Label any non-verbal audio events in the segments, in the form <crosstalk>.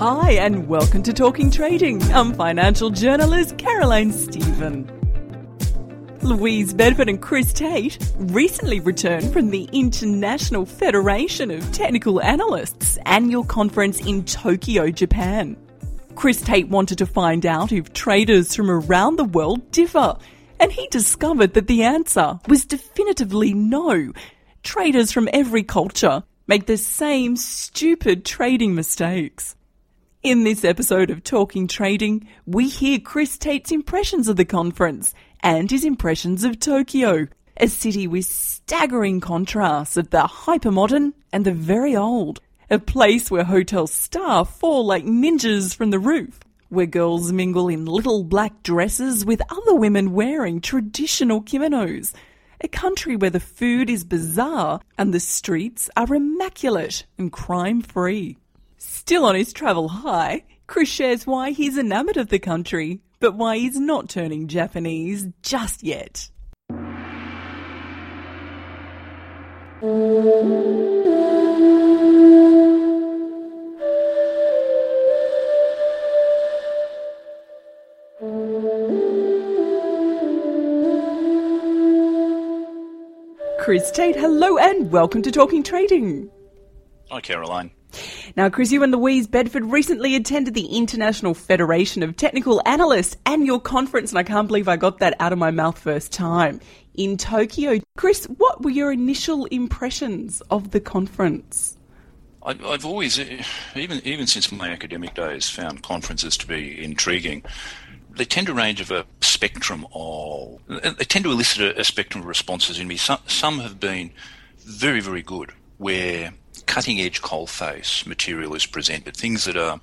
Hi, and welcome to Talking Trading. I'm financial journalist Caroline Stephen. Louise Bedford and Chris Tate recently returned from the International Federation of Technical Analysts annual conference in Tokyo, Japan. Chris Tate wanted to find out if traders from around the world differ, and he discovered that the answer was definitively no. Traders from every culture make the same stupid trading mistakes. In this episode of Talking Trading, we hear Chris Tate's impressions of the conference and his impressions of Tokyo, a city with staggering contrasts of the hypermodern and the very old, a place where hotel staff fall like ninjas from the roof, where girls mingle in little black dresses with other women wearing traditional kimonos, a country where the food is bizarre and the streets are immaculate and crime free. Still on his travel high, Chris shares why he's enamoured of the country, but why he's not turning Japanese just yet. Chris Tate, hello and welcome to Talking Trading. Hi, Caroline. Now, Chris, you and Louise Bedford recently attended the International Federation of Technical Analysts annual conference, and I can't believe I got that out of my mouth first time in Tokyo. Chris, what were your initial impressions of the conference? I've always, uh, even even since my academic days, found conferences to be intriguing. They tend to range of a spectrum of, uh, they tend to elicit a, a spectrum of responses in me. Some, some have been very, very good, where cutting edge coalface material is presented, things that are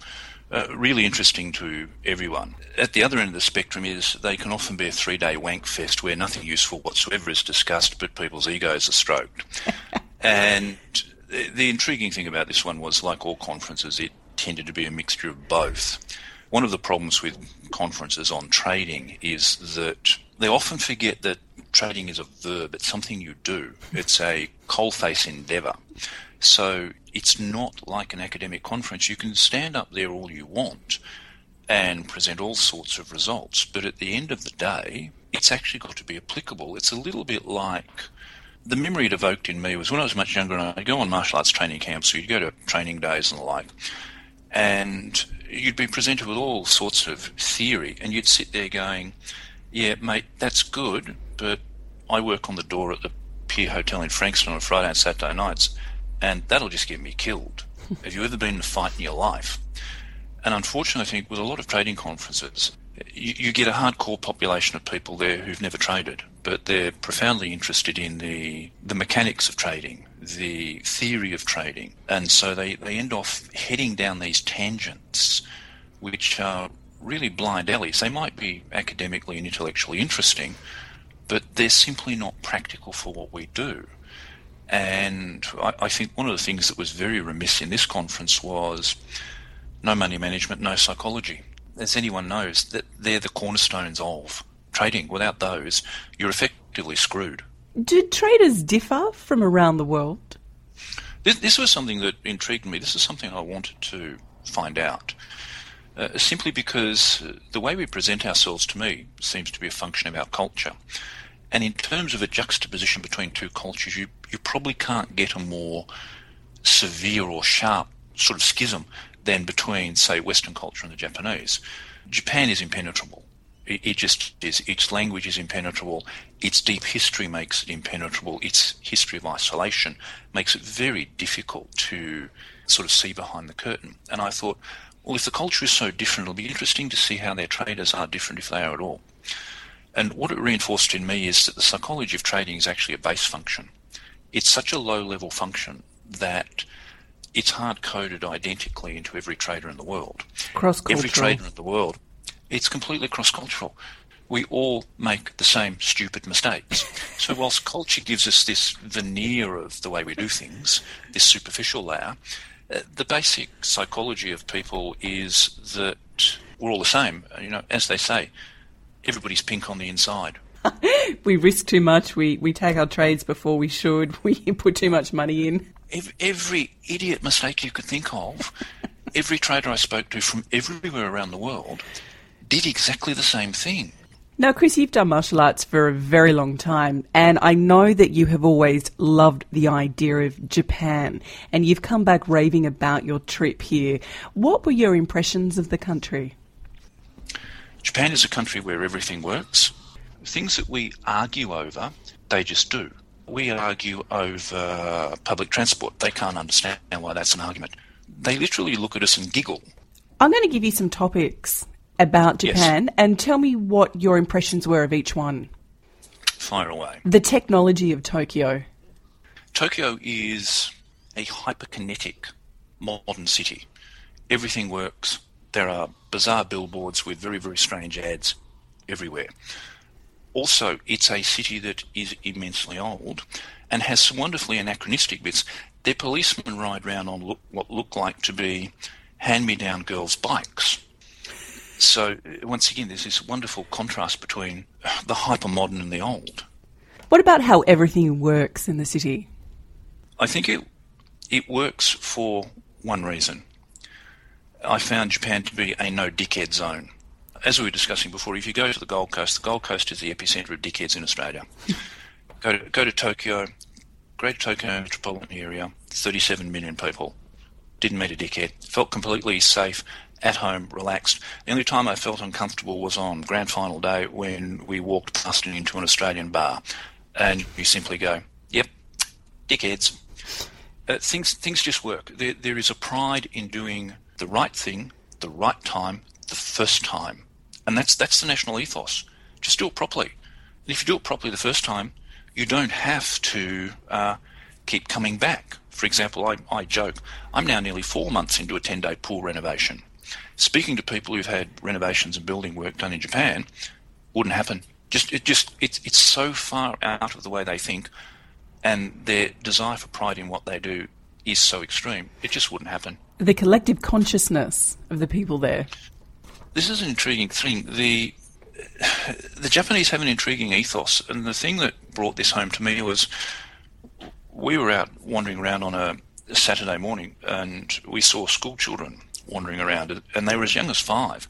uh, really interesting to everyone. At the other end of the spectrum is they can often be a three day wank fest where nothing useful whatsoever is discussed, but people's egos are stroked. <laughs> and the, the intriguing thing about this one was, like all conferences, it tended to be a mixture of both. One of the problems with conferences on trading is that they often forget that trading is a verb, it's something you do, it's a coalface endeavour. So it's not like an academic conference. You can stand up there all you want and present all sorts of results, but at the end of the day, it's actually got to be applicable. It's a little bit like the memory it evoked in me was when I was much younger and I'd go on martial arts training camps, so you'd go to training days and the like, and you'd be presented with all sorts of theory, and you'd sit there going, Yeah, mate, that's good, but I work on the door at the Pier Hotel in Frankston on Friday and Saturday nights and that'll just get me killed. <laughs> Have you ever been in a fight in your life? And unfortunately, I think with a lot of trading conferences, you, you, get a hardcore population of people there who've never traded, but they're profoundly interested in the the mechanics of trading, the theory of trading, and so they, they end off heading down these tangents, which are really blind alleys. They might be academically and intellectually interesting, but they're simply not practical for what we do. And I, I, think one of the things that was very remiss in this conference was no money management, no psychology. As anyone knows, that they're the cornerstones of trading. Without those, you're effectively screwed. Do traders differ from around the world? This, this was something that intrigued me. This is something I wanted to find out. Uh, simply because the way we present ourselves to me seems to be a function of our culture. And in terms of a juxtaposition between two cultures, you, you probably can't get a more severe or sharp sort of schism than between, say, Western culture and the Japanese. Japan is impenetrable. It, it just is. Its language is impenetrable. Its deep history makes it impenetrable. Its history of isolation makes it very difficult to sort of see behind the curtain. And I thought, well, if the culture is so different, it'll be interesting to see how their traders are different if they are at all. And what it reinforced in me is that the psychology of trading is actually a base function. It's such a low level function that it's hard coded identically into every trader in the world. Cross cultural. Every trader in the world, it's completely cross cultural. We all make the same stupid mistakes. <laughs> so, whilst culture gives us this veneer of the way we do things, this superficial layer, the basic psychology of people is that we're all the same. You know, as they say, everybody's pink on the inside. <laughs> we risk too much. We we take our trades before we should. <laughs> We put too much money in. Every, every idiot mistake you could think of, every trader I spoke to from everywhere around the world did exactly the same thing. Now, Chris, you've done martial arts for a very long time, and I know that you have always loved the idea of Japan, and you've come back raving about your trip here. What were your impressions of the country? Japan is a country where everything works. Things that we argue over, they just do. We argue over public transport. They can't understand why that's an argument. They literally look at us and giggle. I'm going to give you some topics about Japan Yes. and tell me what your impressions were of each one. Fire away. The technology of Tokyo. Tokyo is a hyperkinetic modern city. Everything works. There are bizarre billboards with very, very strange ads everywhere. Also, it's a city that is immensely old and has some wonderfully anachronistic bits. Their policemen ride around on look, what look like to be hand-me-down girls' bikes. So, uh, once again, there's this wonderful contrast between the hyper-modern and the old. What about how everything works in the city? I think it it works for one reason. I found Japan to be a no dickhead zone. As we were discussing before, if you go to the Gold Coast, the Gold Coast is the epicenter of dickheads in Australia. <laughs> go to go to Tokyo, Greater Tokyo metropolitan area, 37 million people. Didn't meet a dickhead. Felt completely safe, at home, relaxed. The only time I felt uncomfortable was on grand final day when we walked past and into an Australian bar, and you simply go, "Yep, dickheads." uh, things things just work. There, there is a pride in doing the right thing, the right time, the first time, and that's that's the national ethos. Just do it properly. And if you do it properly the first time, you don't have to uh, keep coming back. For example, I, I joke, I'm now nearly four months into a 10 day pool renovation. Speaking to people who've had renovations and building work done in Japan, wouldn't happen. Just it just it's it's so far out of the way they think and their desire for pride in what they do is so extreme, it just wouldn't happen. The collective consciousness of the people there. This is an intriguing thing. The the Japanese have an intriguing ethos, and the thing that brought this home to me was we were out wandering around on a Saturday morning, and we saw school children wandering around, and they were as young as five,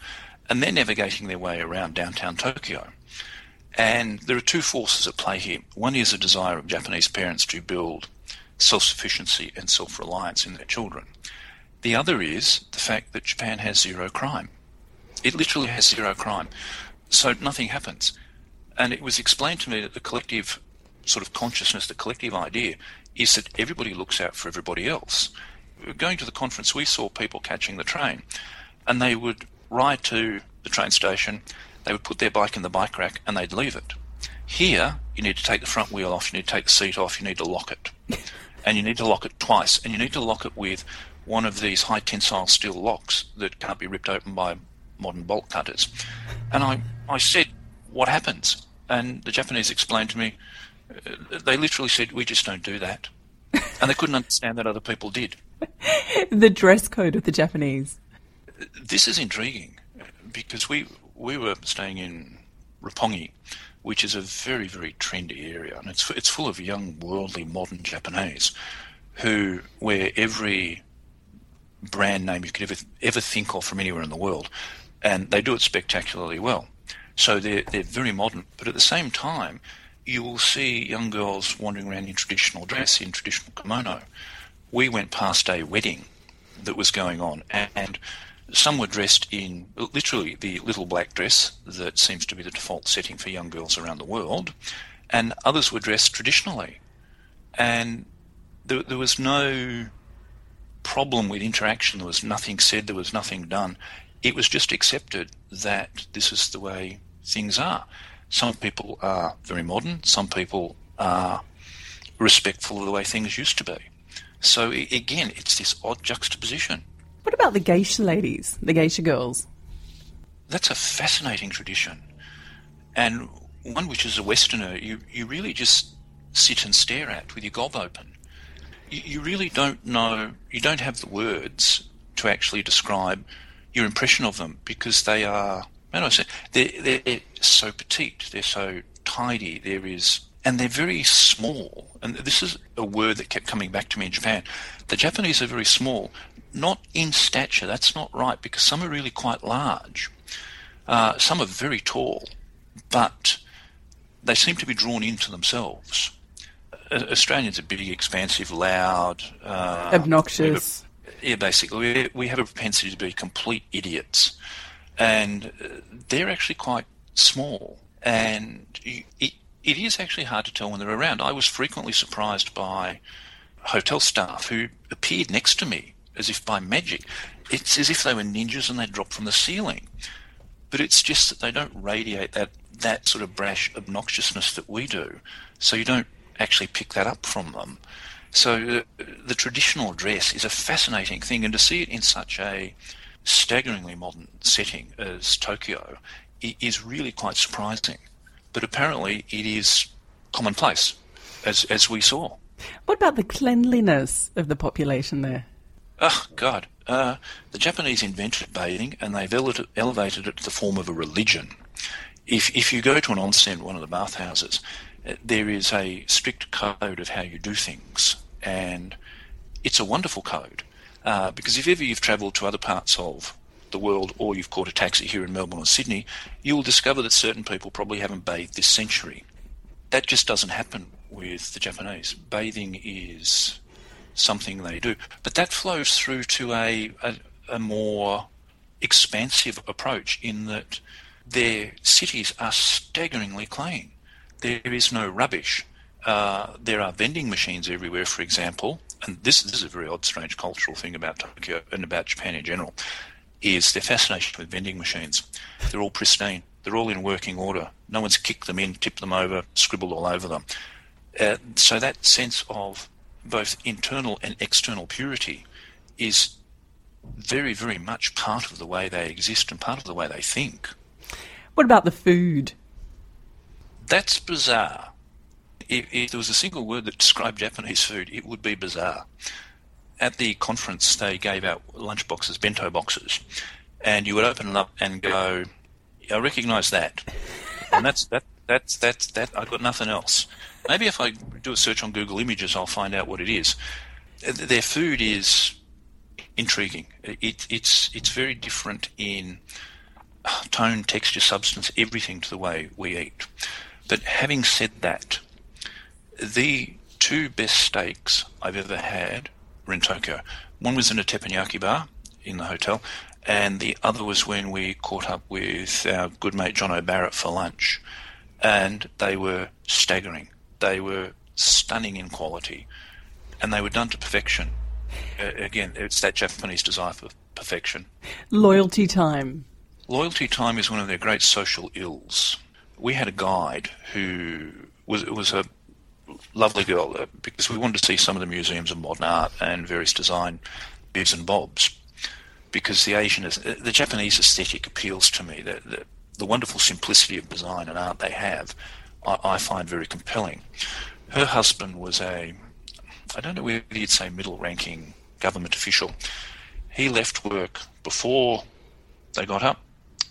and they're navigating their way around downtown Tokyo. And there are two forces at play here. One is a desire of Japanese parents to build self sufficiency and self reliance in their children. The other is the fact that Japan has zero crime. It literally has zero crime. So nothing happens. And it was explained to me that the collective sort of consciousness, the collective idea, is that everybody looks out for everybody else. Going to the conference, we saw people catching the train, and they would ride to the train station, they would put their bike in the bike rack, and they'd leave it. Here, you need to take the front wheel off, you need to take the seat off, you need to lock it. <laughs> and you need to lock it twice, and you need to lock it with one of these high tensile steel locks that can't be ripped open by modern bolt cutters. And I, I said, What happens? And the Japanese explained to me, uh, they literally said, We just don't do that. and they couldn't understand that other people did. <laughs> The dress code of the Japanese. This is intriguing because we, we were staying in Roppongi, which is a very, very trendy area, and it's, it's full of young, worldly, modern Japanese who wear every brand name you could ever ever think of from anywhere in the world, and they do it spectacularly well. So they're they're very modern, but at the same time, you will see young girls wandering around in traditional dress, in traditional kimono. We went past a wedding that was going on, and Some were dressed in literally the little black dress that seems to be the default setting for young girls around the world, and others were dressed traditionally. And there, there was no problem with interaction. There was nothing said, there was nothing done. It was just accepted that this is the way things are. Some people are very modern, some people are respectful of the way things used to be. So again, it's this odd juxtaposition. What about the geisha ladies, the geisha girls? That's a fascinating tradition, and one which, as a Westerner, you, you really just sit and stare at with your gob open. You, you really don't know, you don't have the words to actually describe your impression of them because they are, do I say, they're, they're so petite, they're so tidy, there is and they're very small. And this is a word that kept coming back to me in Japan. The Japanese are very small, not in stature. That's not right because some are really quite large. Uh, some are very tall, but they seem to be drawn into themselves. Uh, Australians are big, expansive, loud, uh, obnoxious. A, yeah, basically, we, we have a propensity to be complete idiots, and uh, they're actually quite small. And it, it is actually hard to tell when they're around. I was frequently surprised by hotel staff who appeared next to me as if by magic. It's as if they were ninjas and they dropped from the ceiling. But it's just that they don't radiate that, that sort of brash obnoxiousness that we do. So you don't actually pick that up from them. So uh, the traditional dress is a fascinating thing, and to see it in such a staggeringly modern setting as Tokyo is really quite surprising but apparently it is commonplace, as as we saw. What about the cleanliness of the population there? Oh God, uh, the Japanese invented bathing, and they've elevated it to the form of a religion. If if you go to an onsen, one of the bathhouses, uh, there is a strict code of how you do things, and it's a wonderful code. Uh, because if ever you've travelled to other parts of the world or you've caught a taxi here in Melbourne or Sydney, you will discover that certain people probably haven't bathed this century. That just doesn't happen with the Japanese. Bathing is something they do. But that flows through to a, a, a more expansive approach in that their cities are staggeringly clean. There is no rubbish. Uh, there are vending machines everywhere, for example, and this, this is a very odd, strange cultural thing about Tokyo and about Japan in general is their fascination with vending machines. They're all pristine. They're all in working order. No one's kicked them in, tipped them over, scribbled all over them. Uh, so that sense of both internal and external purity is very, very much part of the way they exist and part of the way they think. What about the food? That's bizarre. If, if there was a single word that described Japanese food, it would be bizarre at the conference, they gave out lunch boxes, bento boxes, and you would open them up and go, "I recognise that," and that's that. That's that's that. I've got nothing else. Maybe if I do a search on Google Images, I'll find out what it is. Their food is intriguing. It, it's it's very different in tone, texture, substance, everything to the way we eat. But having said that, the two best steaks I've ever had Tokyo. One was in a teppanyaki bar in the hotel, and the other was when we caught up with our good mate John O'Barrett for lunch, and they were staggering. They were stunning in quality, and they were done to perfection. Uh, again, it's that Japanese desire for perfection. Loyalty time. Loyalty time is one of their great social ills. We had a guide who was was a lovely girl uh, because we wanted to see some of the museums of modern art and various design bits and bobs. Because the Asian, is, uh, the Japanese aesthetic appeals to me. The, the, the, wonderful simplicity of design and art they have, I, I find very compelling. Her husband was a, I don't know whether you'd say middle-ranking government official. He left work before they got up,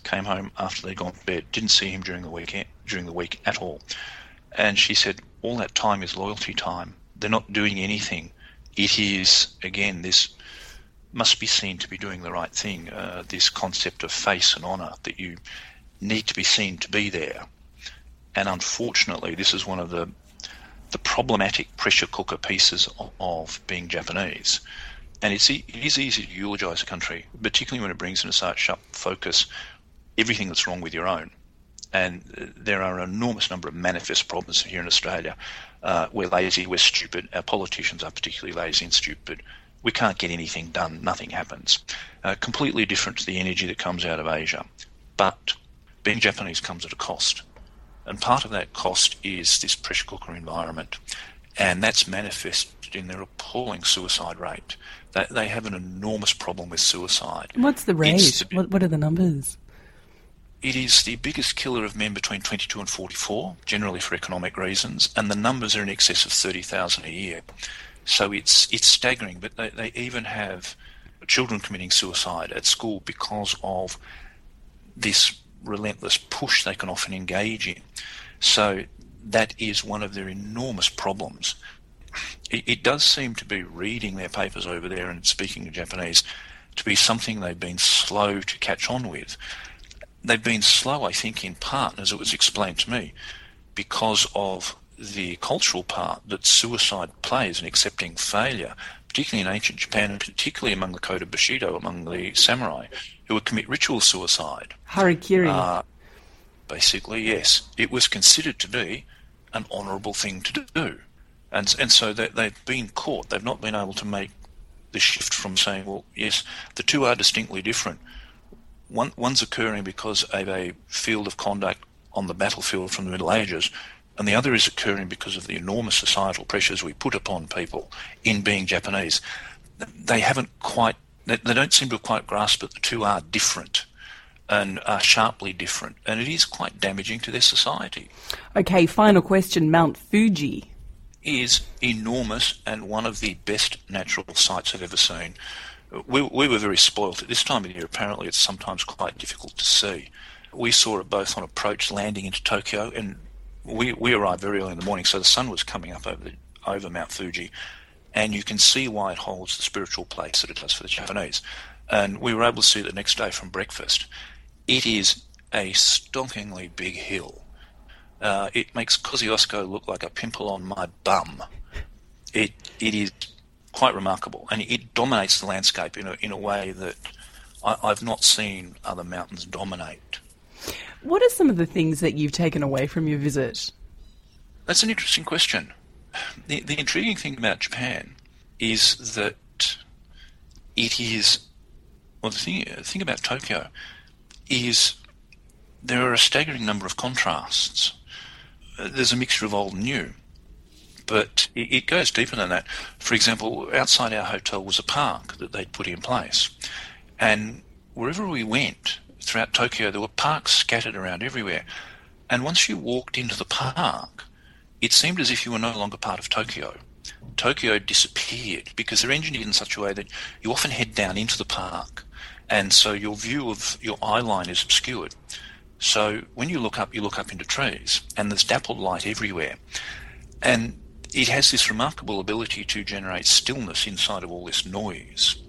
came home after they'd gone to bed. Didn't see him during the weekend, during the week at all. And she said, all that time is loyalty time. They're not doing anything. It is, again, this must be seen to be doing the right thing. Uh, this concept of face and honour, that you need to be seen to be there. And unfortunately, this is one of the the problematic pressure cooker pieces of, of being Japanese. and it's it is easy to eulogise a country, particularly when it brings into such up focus everything that's wrong with your own. And there are an enormous number of manifest problems here in Australia. Uh, we're lazy, we're stupid. Our politicians are particularly lazy and stupid. We can't get anything done. Nothing happens. Uh, completely different to the energy that comes out of Asia. But being Japanese comes at a cost. And part of that cost is this pressure cooker environment. And that's manifested in their appalling suicide rate. They, they have an enormous problem with suicide. What's the rate? what, what are the numbers? It is the biggest killer of men between 22 and 44, generally for economic reasons, and the numbers are in excess of 30,000 a year. So it's it's staggering. But they, they even have children committing suicide at school because of this relentless push they can often engage in. So that is one of their enormous problems. It, it does seem to be reading their papers over there and speaking Japanese to be something they've been slow to catch on with they've been slow, I think, in part, as it was explained to me, because of the cultural part that suicide plays in accepting failure, particularly in ancient Japan and particularly among the code of Bushido, among the samurai, who would commit ritual suicide. Harikiri. Uh, basically, yes. It was considered to be an honourable thing to do. And, and so they, they've been caught. They've not been able to make the shift from saying, well, yes, the two are distinctly different one, one's occurring because of a field of conduct on the battlefield from the Middle Ages, and the other is occurring because of the enormous societal pressures we put upon people in being Japanese. They haven't quite, they, they don't seem to have quite grasped that the two are different and are sharply different, and it is quite damaging to their society. Okay, final question Mount Fuji. Is enormous and one of the best natural sights I've ever seen we, we were very spoilt. At this time of year, apparently, it's sometimes quite difficult to see. We saw it both on approach landing into Tokyo, and we, we arrived very early in the morning, so the sun was coming up over, the, over Mount Fuji, and you can see why it holds the spiritual place that it does for the Japanese. And we were able to see it the next day from breakfast. It is a stonkingly big hill. Uh, it makes Kosciuszko look like a pimple on my bum. It it is quite remarkable, and it dominates the landscape in a in a way that I, I've not seen other mountains dominate. What are some of the things that you've taken away from your visit? That's an interesting question. The, the intriguing thing about Japan is that it is, well, the thing, the thing about Tokyo is there are a staggering number of contrasts. There's a mixture of old and new but it, goes deeper than that. For example, outside our hotel was a park that they'd put in place, and wherever we went throughout Tokyo, there were parks scattered around everywhere. And once you walked into the park, it seemed as if you were no longer part of Tokyo. Tokyo disappeared because they're engineered in such a way that you often head down into the park, and so your view of your eye line is obscured. So when you look up, you look up into trees, and there's dappled light everywhere. And it has this remarkable ability to generate stillness inside of all this noise.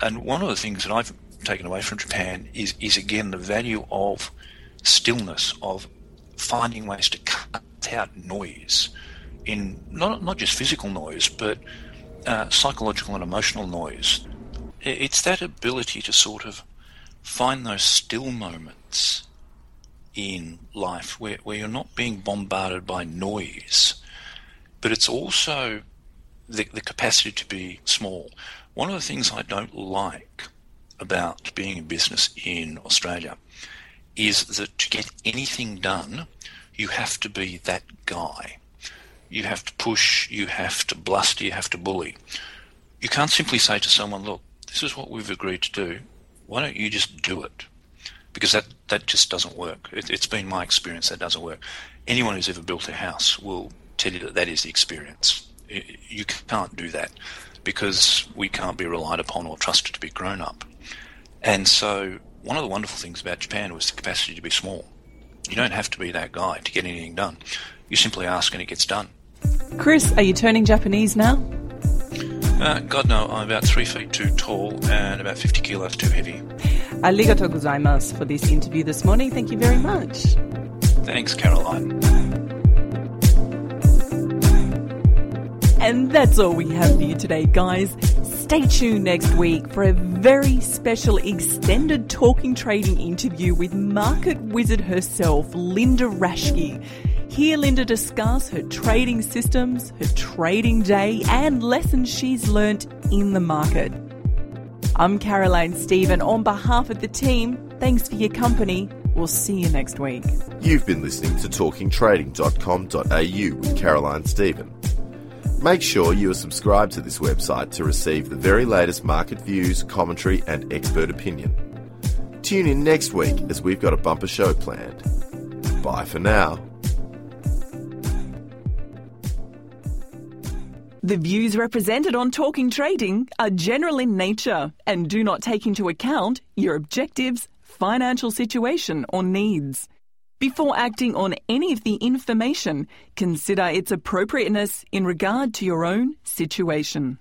And one of the things that I've taken away from Japan is, is again the value of stillness, of finding ways to cut out noise in not, not just physical noise, but uh, psychological and emotional noise. It's that ability to sort of find those still moments in life where, where you're not being bombarded by noise but it's also the, the capacity to be small. One of the things I don't like about being in business in Australia is that to get anything done, you have to be that guy. You have to push, you have to bluster, you have to bully. You can't simply say to someone, look, this is what we've agreed to do. Why don't you just do it? Because that, that just doesn't work. It, it's been my experience that doesn't work. Anyone who's ever built a house will tell you that that is the experience. You can't do that because we can't be relied upon or trusted to be grown up. And so, one of the wonderful things about Japan was the capacity to be small. You don't have to be that guy to get anything done. You simply ask and it gets done. Chris, are you turning Japanese now? Uh, God, no. I'm about three feet too tall and about 50 kilos too heavy. Arigato gozaimasu for this interview this morning. Thank you very much. Thanks, Caroline. And that's all we have for you today, guys. Stay tuned next week for a very special extended talking trading interview with market wizard herself, Linda Raschke. Hear Linda discuss her trading systems, her trading day, and lessons she's learnt in the market. I'm Caroline Stephen. On behalf of the team, thanks for your company. We'll see you next week. You've been listening to talkingtrading.com.au with Caroline Stephen. Make sure you are subscribed to this website to receive the very latest market views, commentary, and expert opinion. Tune in next week as we've got a bumper show planned. Bye for now. The views represented on Talking Trading are general in nature and do not take into account your objectives, financial situation, or needs. Before acting on any of the information, consider its appropriateness in regard to your own situation.